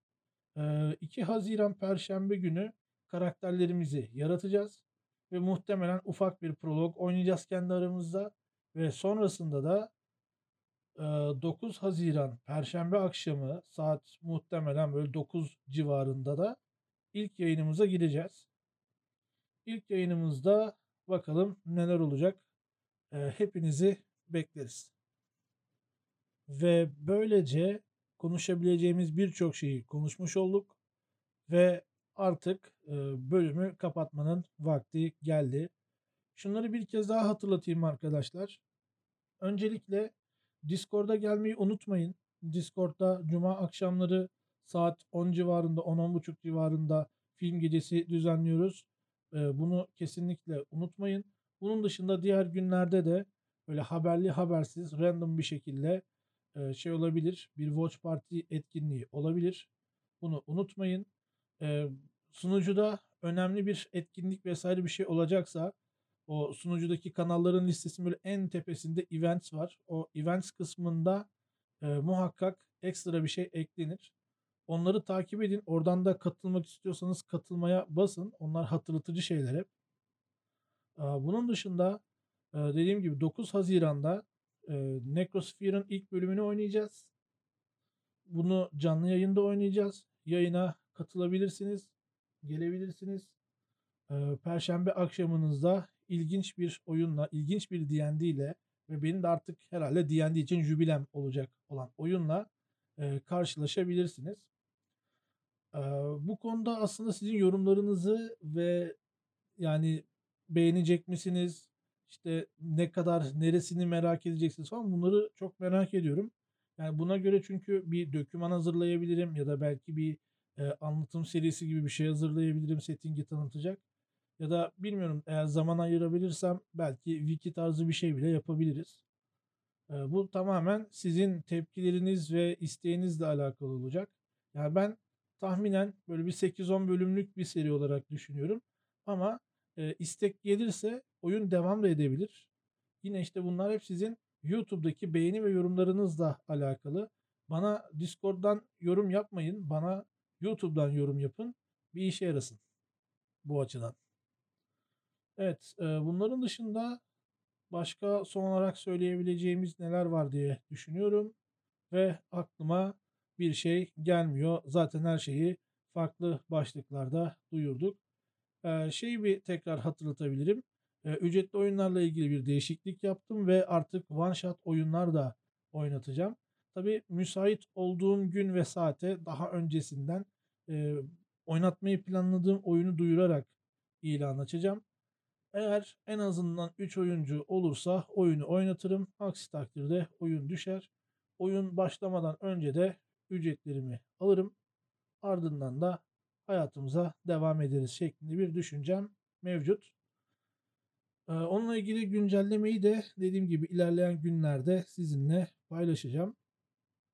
2 Haziran Perşembe günü karakterlerimizi yaratacağız ve muhtemelen ufak bir prolog oynayacağız kendi aramızda ve sonrasında da 9 Haziran Perşembe akşamı saat muhtemelen böyle 9 civarında da ilk yayınımıza gireceğiz. İlk yayınımızda bakalım neler olacak. Hepinizi bekleriz. Ve böylece konuşabileceğimiz birçok şeyi konuşmuş olduk ve artık bölümü kapatmanın vakti geldi. Şunları bir kez daha hatırlatayım arkadaşlar. Öncelikle Discord'a gelmeyi unutmayın. Discord'da cuma akşamları saat 10 civarında 10-10.30 civarında film gecesi düzenliyoruz. Bunu kesinlikle unutmayın. Bunun dışında diğer günlerde de böyle haberli habersiz random bir şekilde şey olabilir. Bir watch party etkinliği olabilir. Bunu unutmayın. Sunucuda önemli bir etkinlik vesaire bir şey olacaksa o sunucudaki kanalların listesinin böyle en tepesinde events var. O events kısmında e, muhakkak ekstra bir şey eklenir. Onları takip edin. Oradan da katılmak istiyorsanız katılmaya basın. Onlar hatırlatıcı şeyler hep. E, bunun dışında e, dediğim gibi 9 Haziran'da e, Necrosphere'ın ilk bölümünü oynayacağız. Bunu canlı yayında oynayacağız. Yayına katılabilirsiniz. Gelebilirsiniz. E, Perşembe akşamınızda ilginç bir oyunla, ilginç bir D&D ile ve benim de artık herhalde D&D için jübilem olacak olan oyunla e, karşılaşabilirsiniz. E, bu konuda aslında sizin yorumlarınızı ve yani beğenecek misiniz? İşte ne kadar neresini merak edeceksiniz falan bunları çok merak ediyorum. Yani buna göre çünkü bir döküman hazırlayabilirim ya da belki bir e, anlatım serisi gibi bir şey hazırlayabilirim settingi tanıtacak. Ya da bilmiyorum eğer zaman ayırabilirsem belki wiki tarzı bir şey bile yapabiliriz. Bu tamamen sizin tepkileriniz ve isteğinizle alakalı olacak. Ya ben tahminen böyle bir 8-10 bölümlük bir seri olarak düşünüyorum. Ama eee, istek gelirse oyun devam da edebilir. Yine işte bunlar hep sizin YouTube'daki beğeni ve yorumlarınızla alakalı. Bana Discord'dan yorum yapmayın. Bana YouTube'dan yorum yapın. Bir işe yarasın bu açıdan. Evet, eee, bunların dışında başka son olarak söyleyebileceğimiz neler var diye düşünüyorum ve aklıma bir şey gelmiyor. Zaten her şeyi farklı başlıklarda duyurduk. Eee, şeyi bir tekrar hatırlatabilirim. Eee, ücretli oyunlarla ilgili bir değişiklik yaptım ve artık one shot oyunlar da oynatacağım. Tabii müsait olduğum gün ve saate daha öncesinden eee, oynatmayı planladığım oyunu duyurarak ilan açacağım. Eğer en azından 3 oyuncu olursa oyunu oynatırım. Aksi takdirde oyun düşer. Oyun başlamadan önce de ücretlerimi alırım. Ardından da hayatımıza devam ederiz şeklinde bir düşüncem mevcut. Ee, onunla ilgili güncellemeyi de dediğim gibi ilerleyen günlerde sizinle paylaşacağım.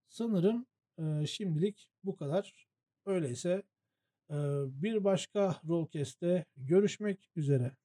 Sanırım e, şimdilik bu kadar. Öyleyse e, bir başka Rollcast'te görüşmek üzere.